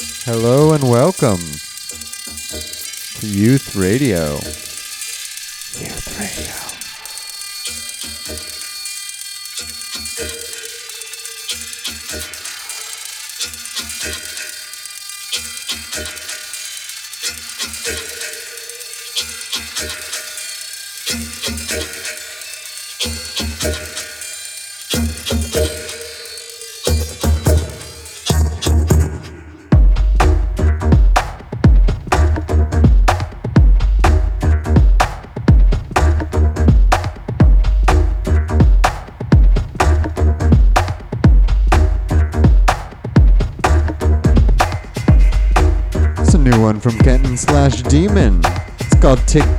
Hello and welcome to Youth Radio. Youth Radio.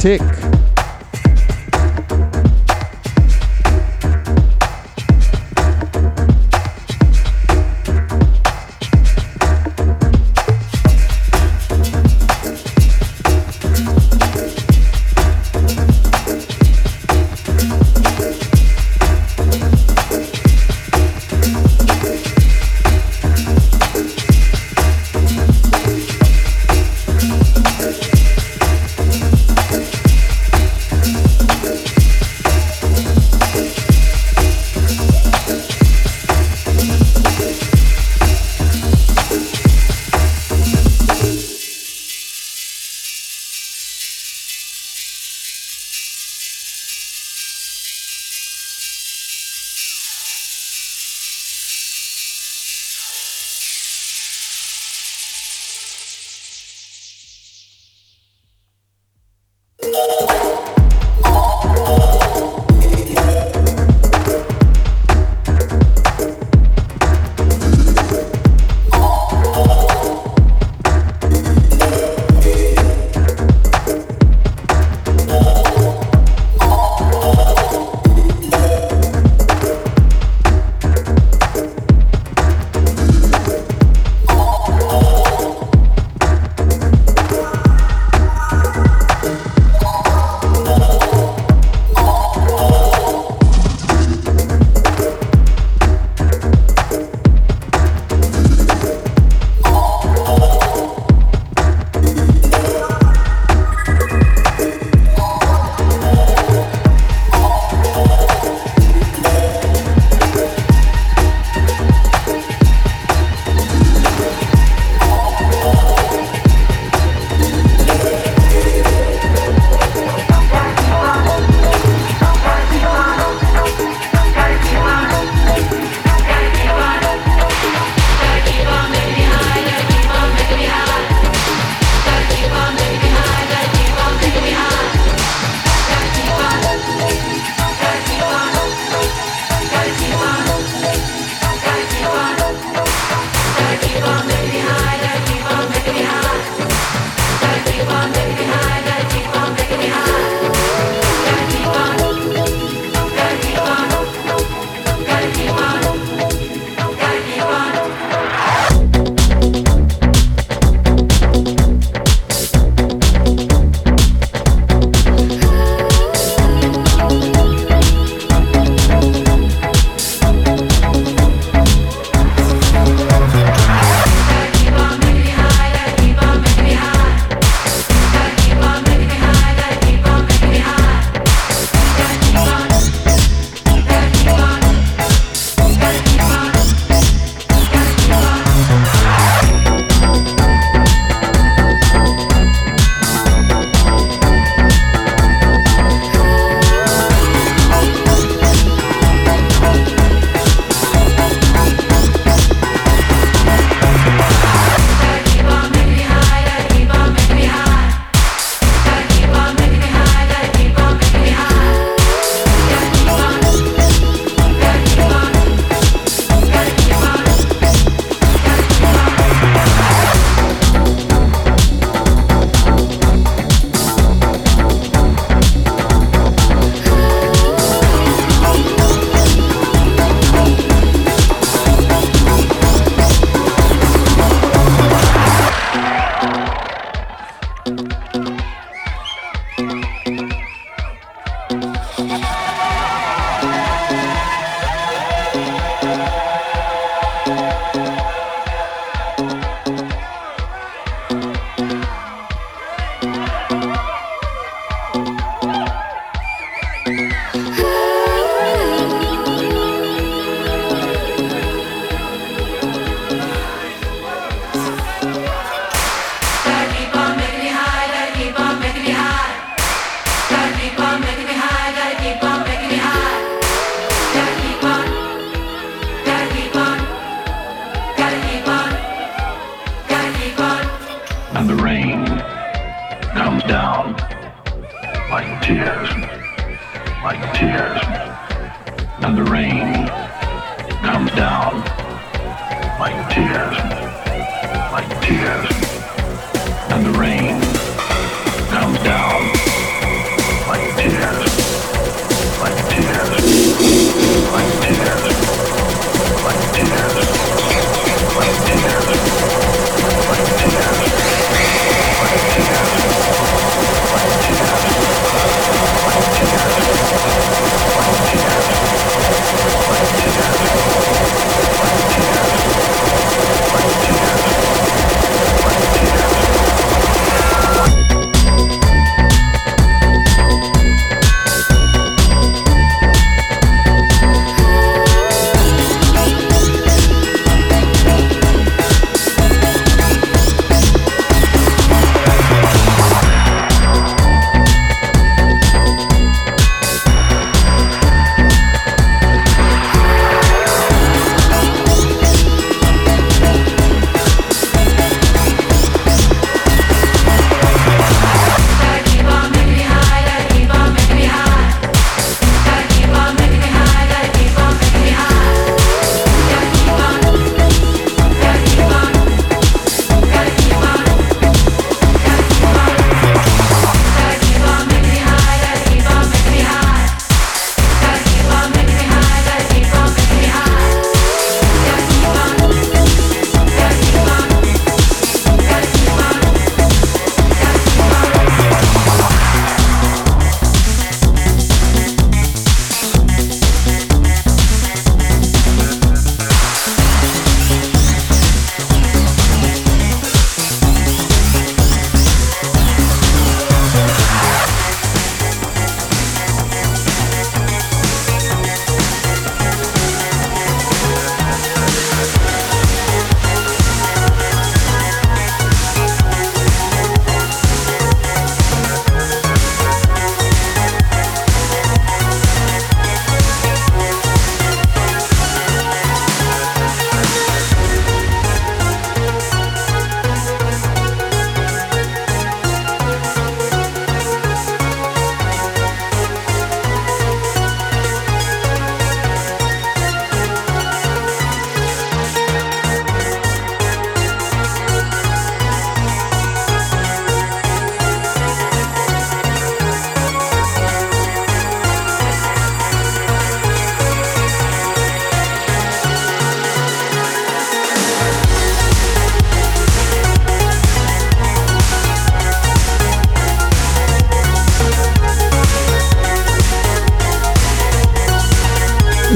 Tick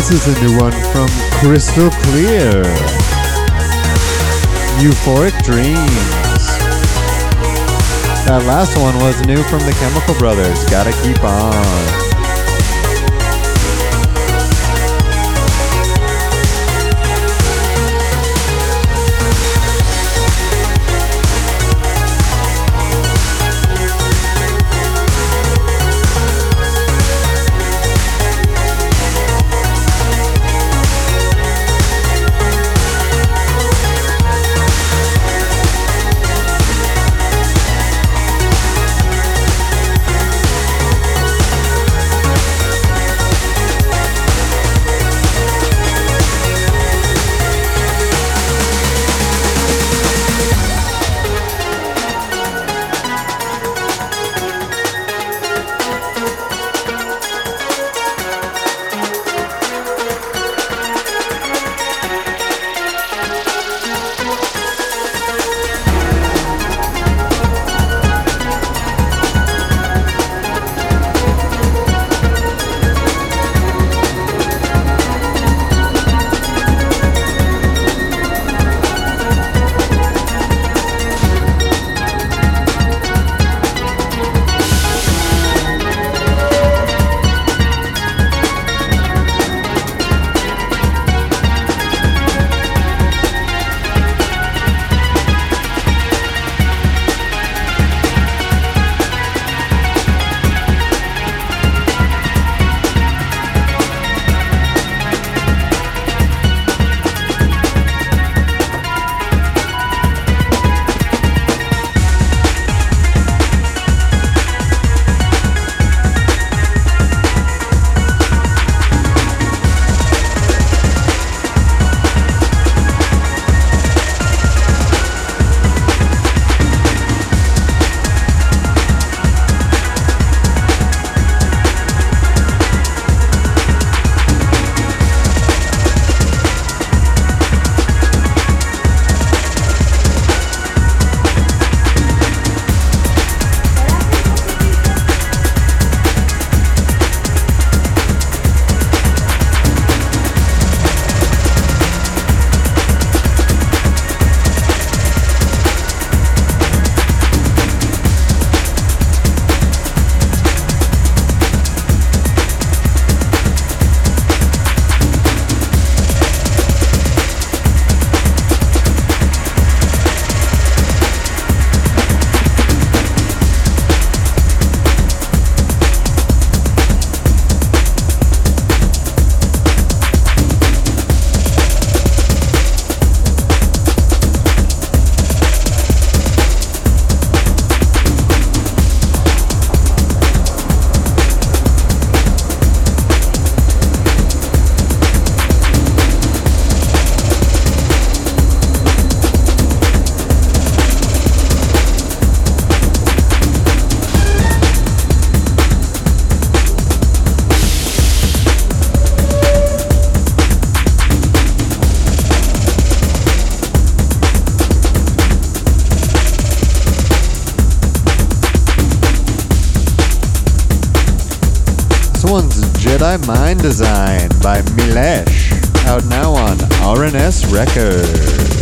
This is a new one from Crystal Clear. Euphoric Dreams. That last one was new from the Chemical Brothers. Gotta keep on. Thy Mind Design by Milesh. Out now on R&S Records.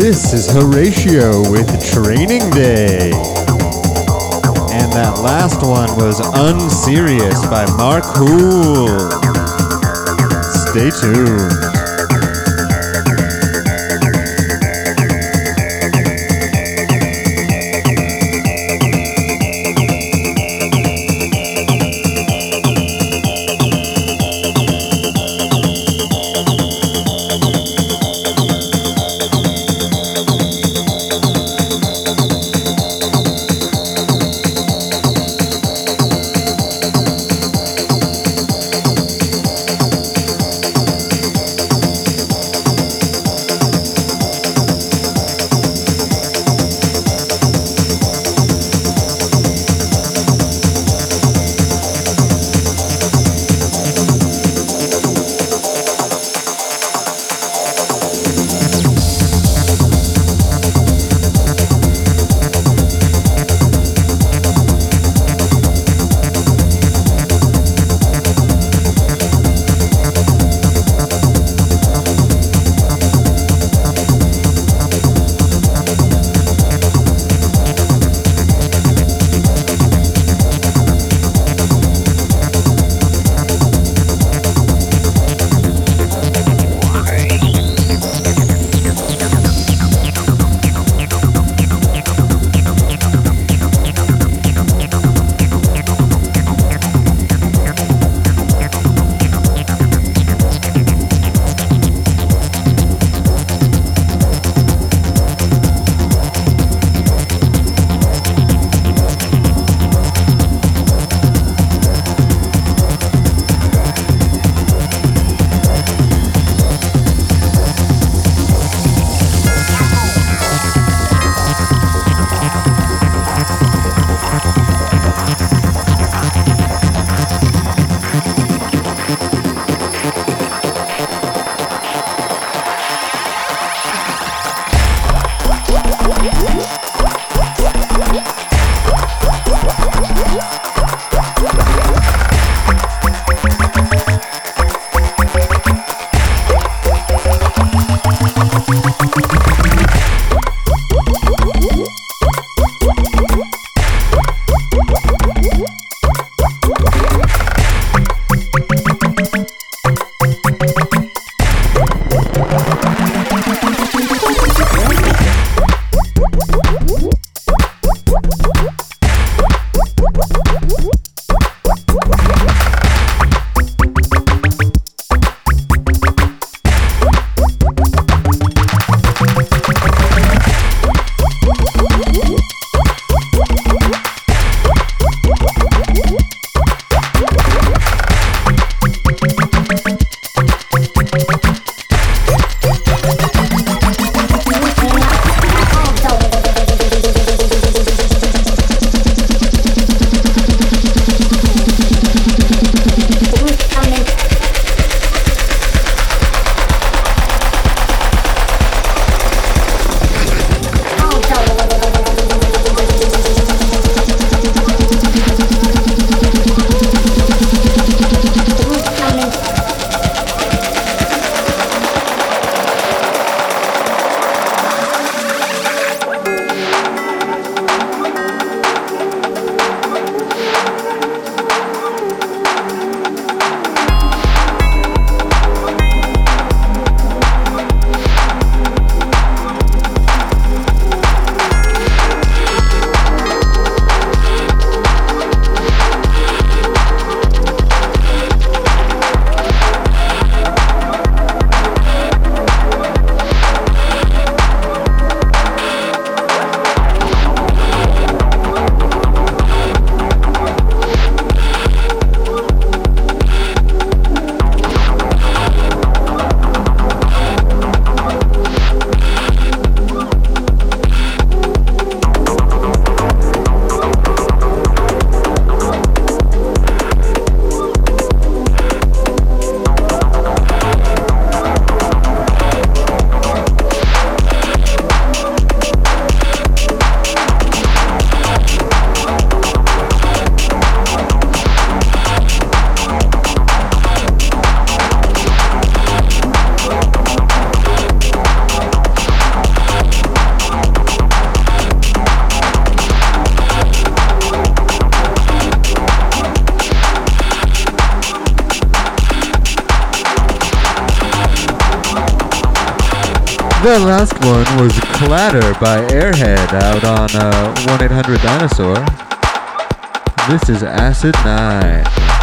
This is Horatio with Training Day. And that last one was Unserious by Mark Hool. Stay tuned. By Airhead out on uh, 1 uh, 800 Dinosaur. This is Acid 9.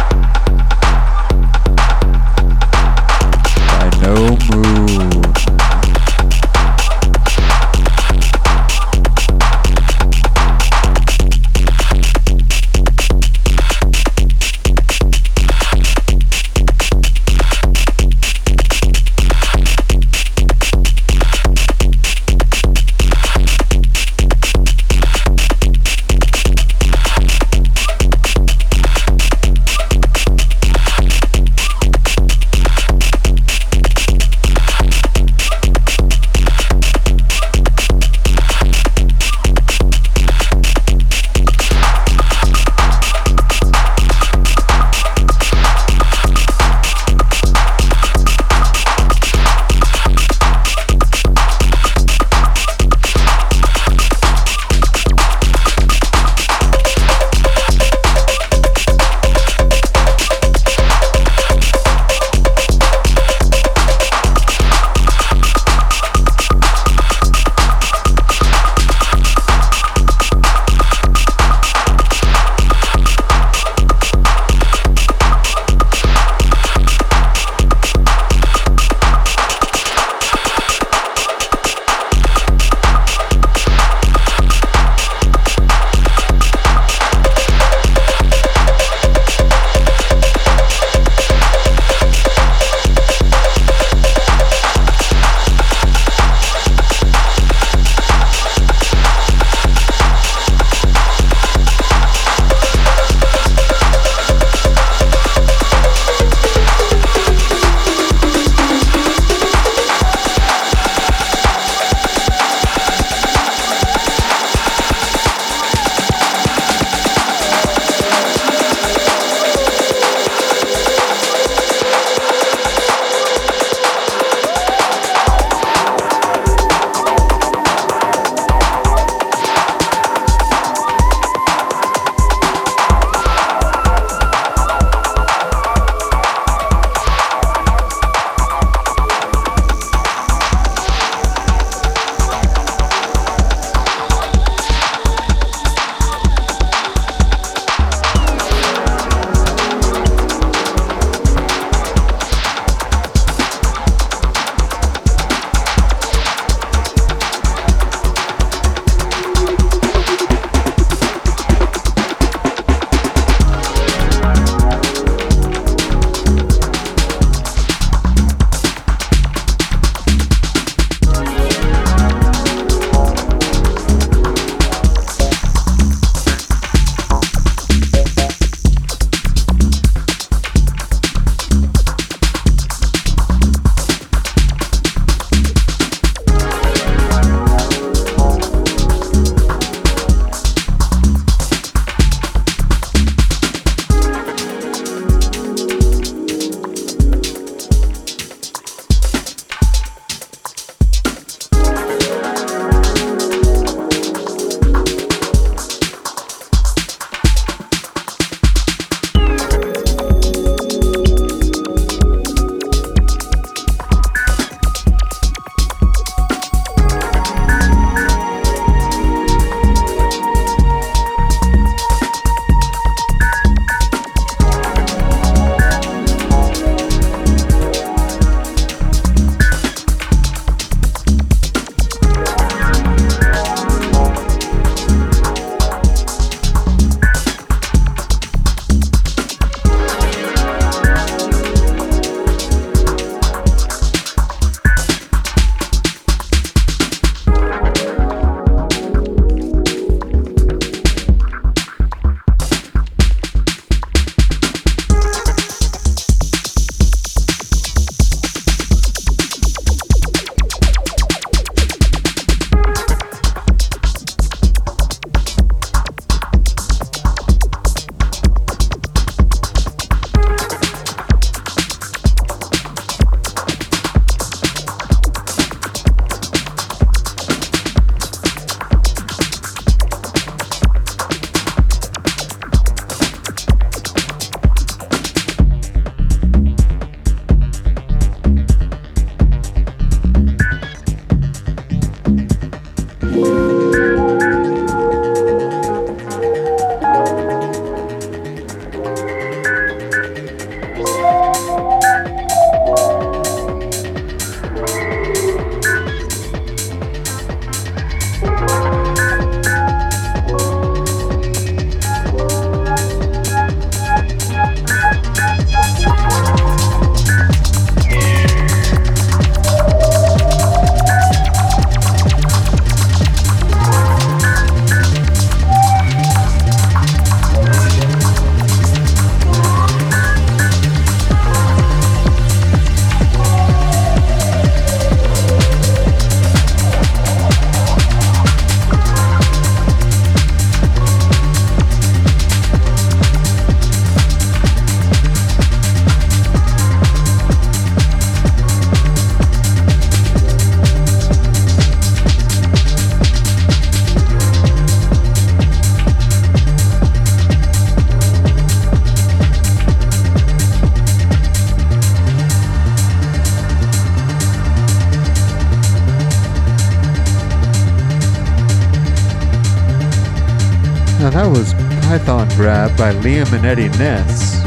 Liam and Eddie Ness.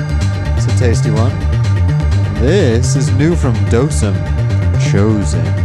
It's a tasty one. This is new from Dosem, Chosen.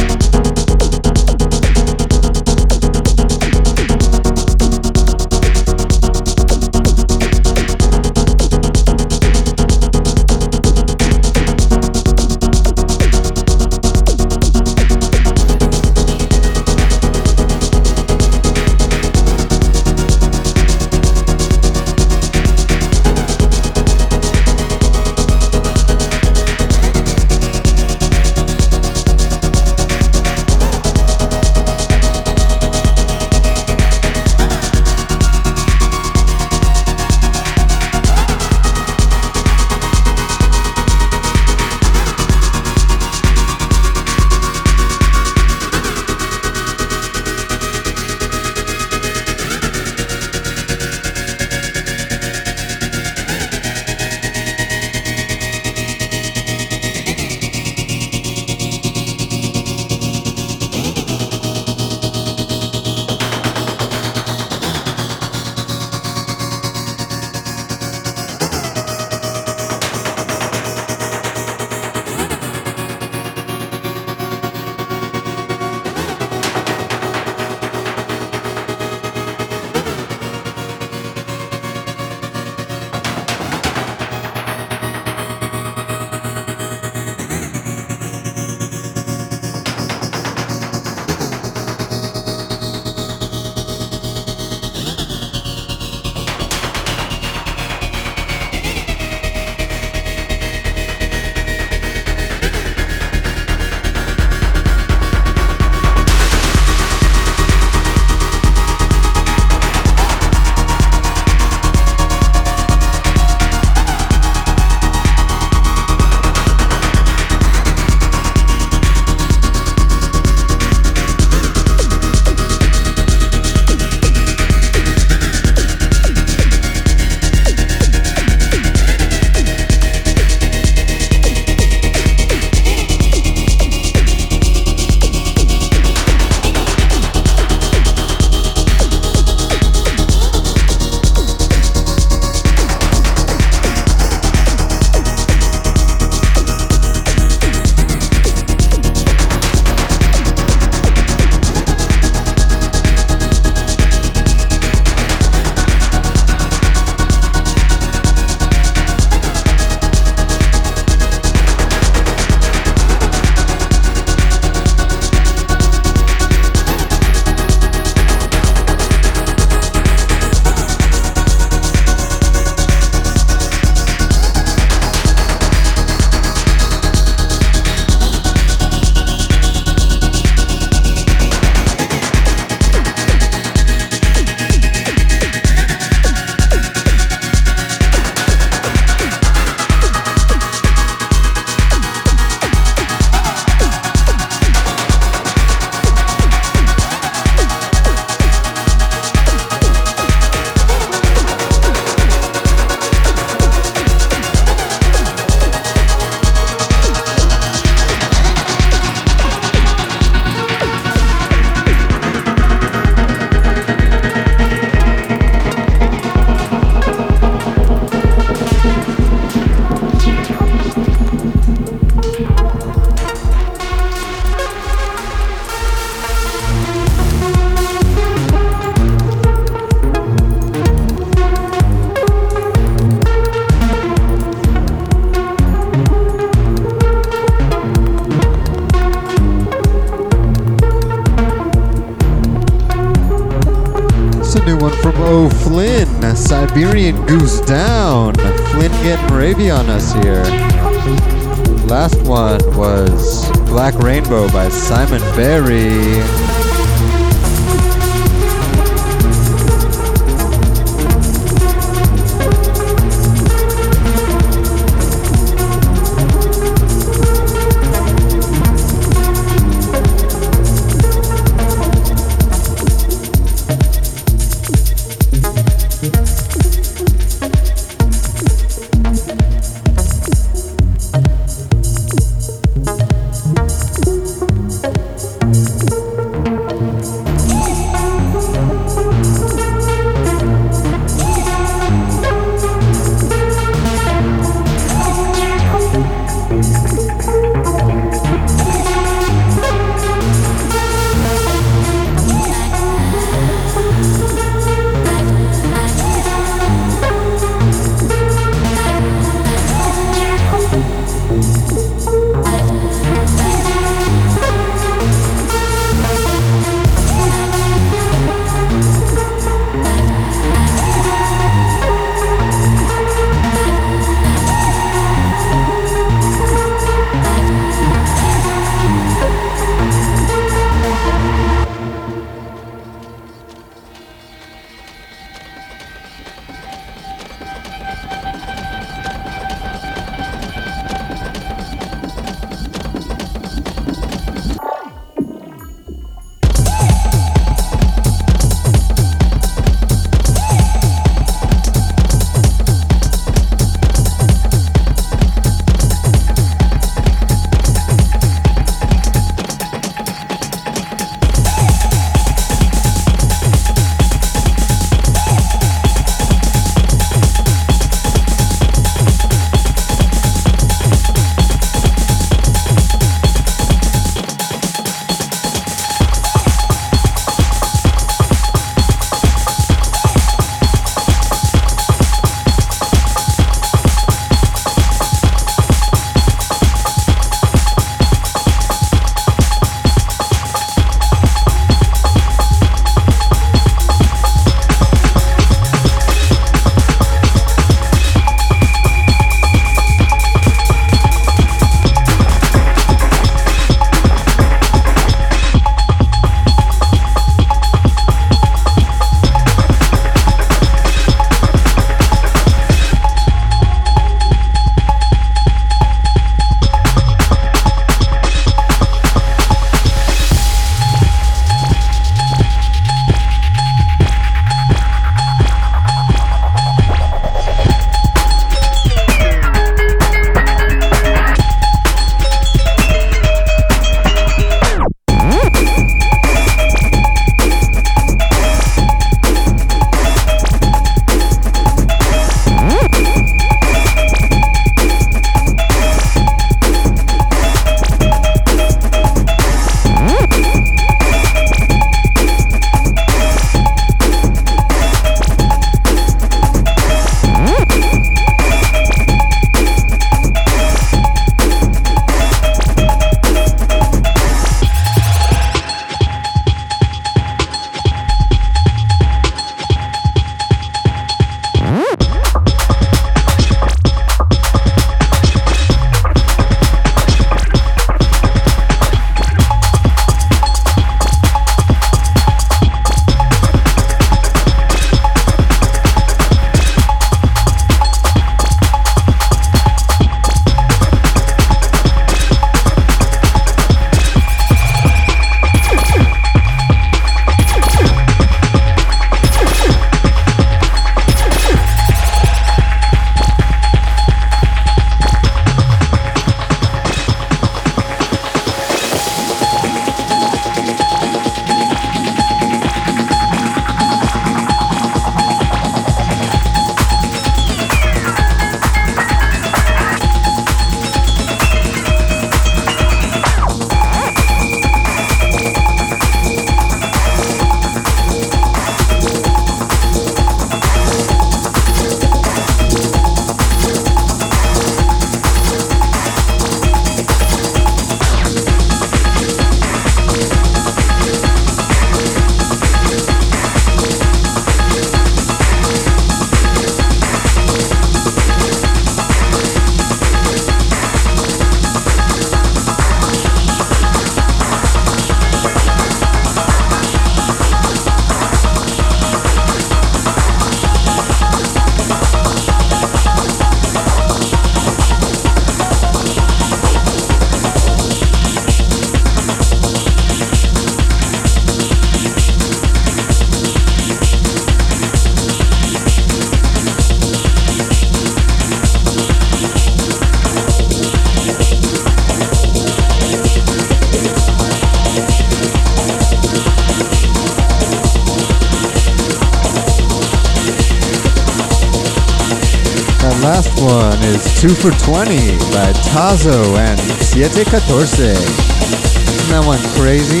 2 for 20 by Tazo and Siete Catorce. Isn't that one crazy?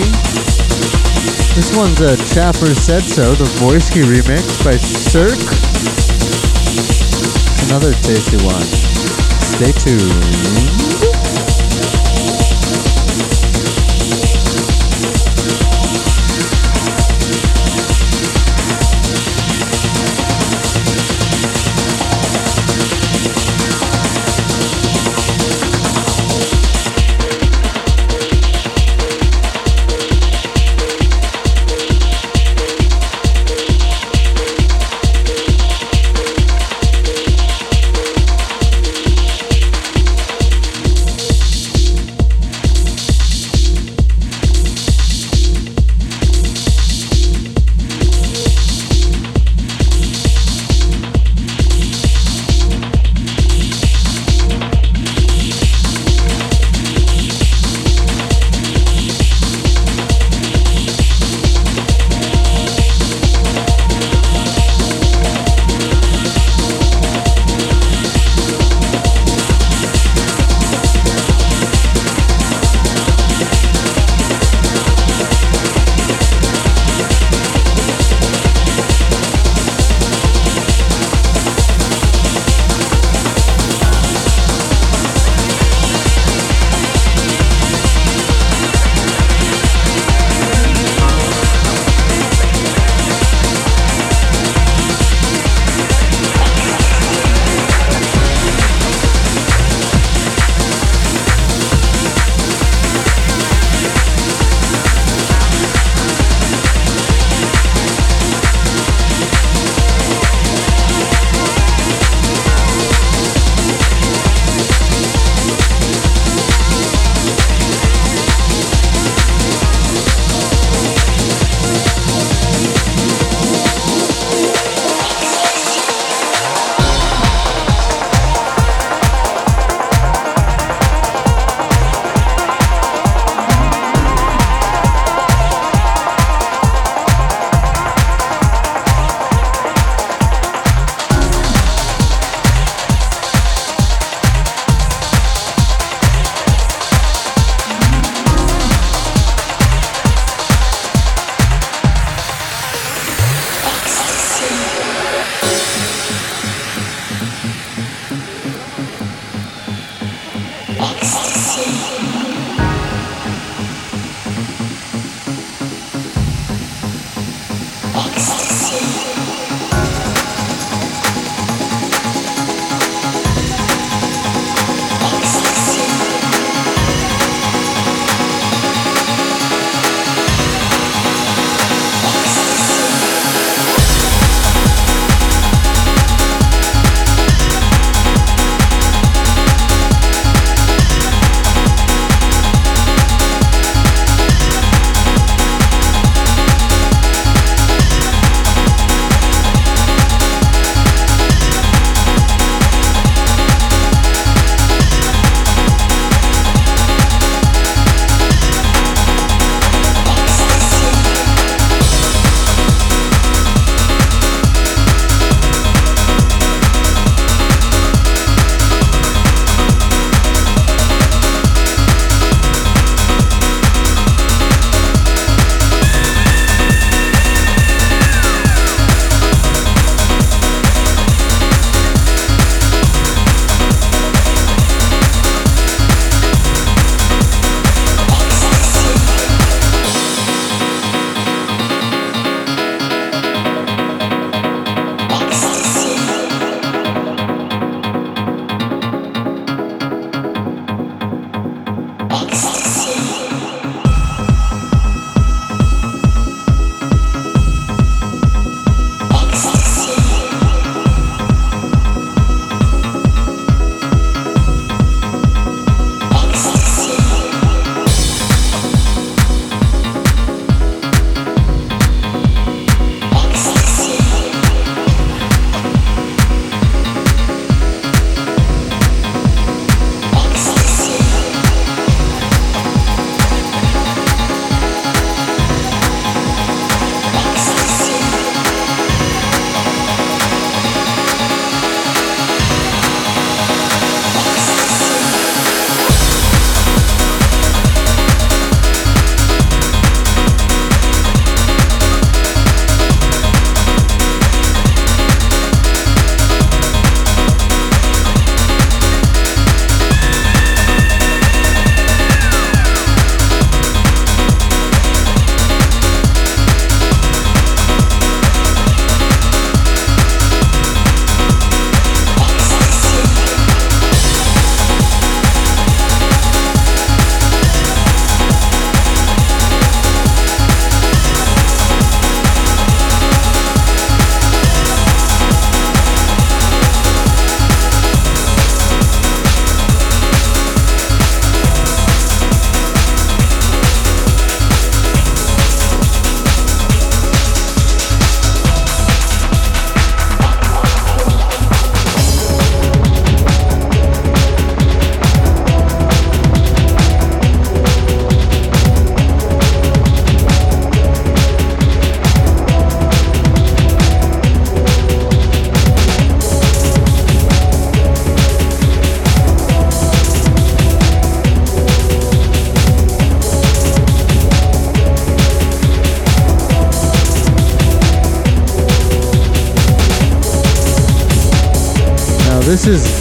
This one's a Chaffer Said So, the Voice remix by Cirque. Another tasty one. Stay tuned.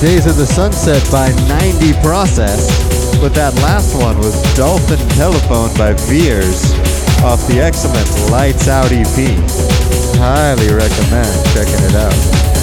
Days of the Sunset by 90 Process, but that last one was Dolphin Telephone by Veers off the excellent Lights Out EP. Highly recommend checking it out.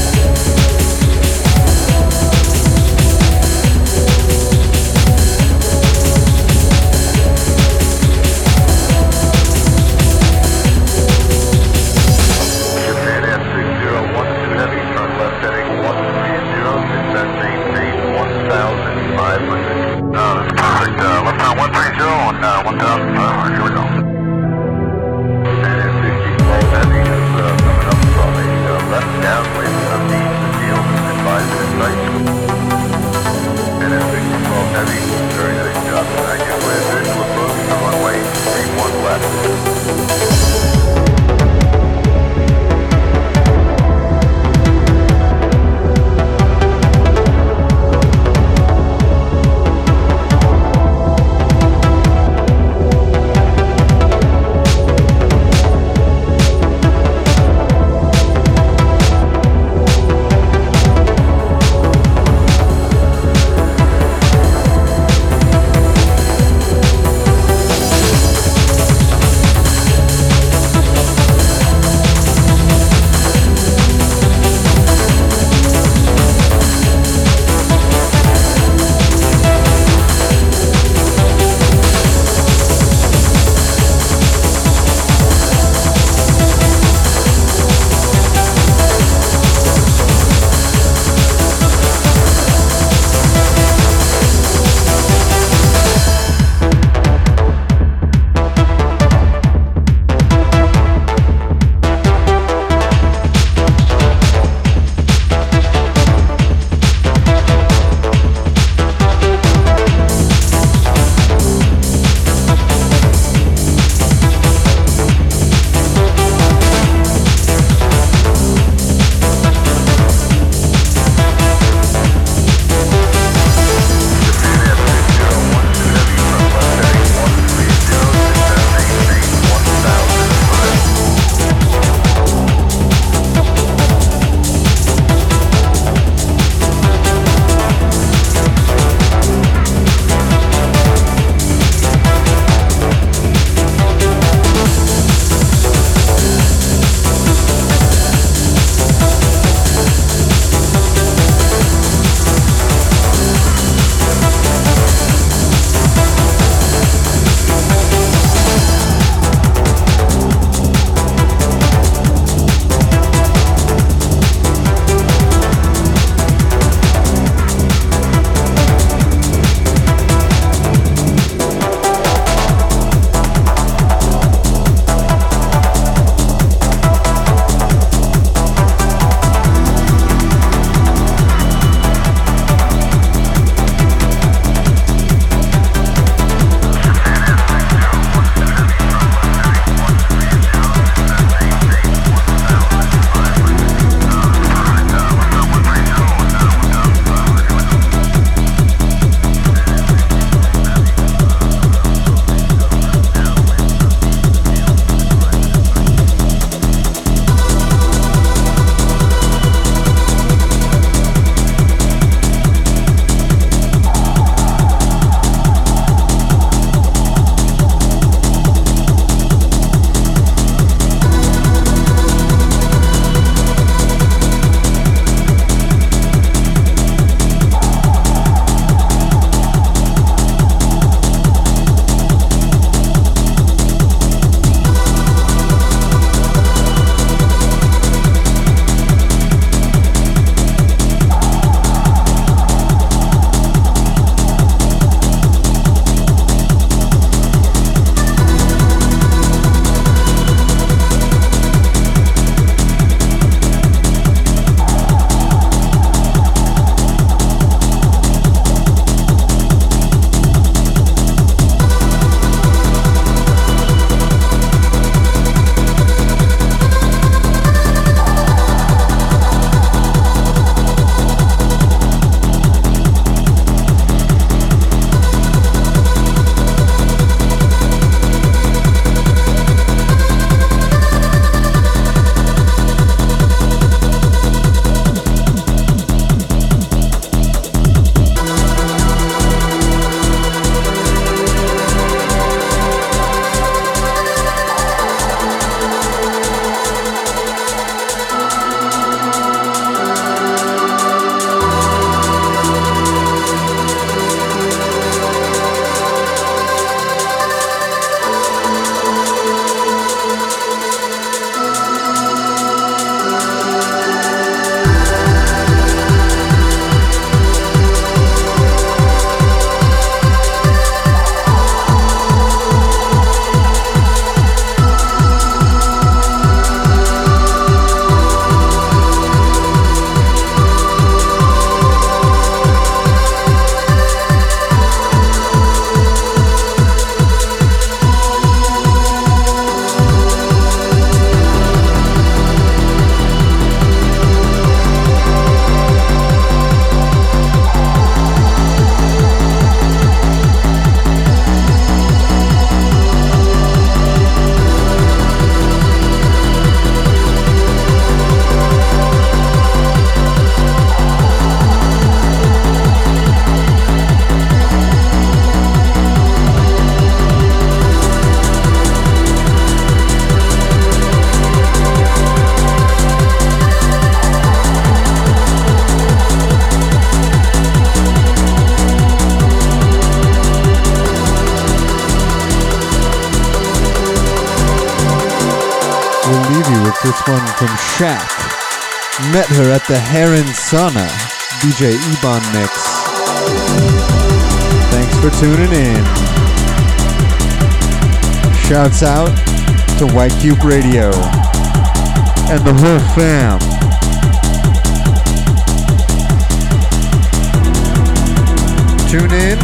From Shaq. Met her at the Heron Sauna. DJ Ebon mix. Thanks for tuning in. Shouts out to White Cube Radio and the whole fam. Tune in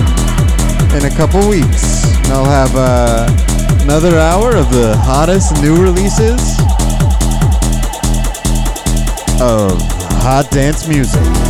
in a couple weeks. I'll have uh, another hour of the hottest new releases of hot dance music.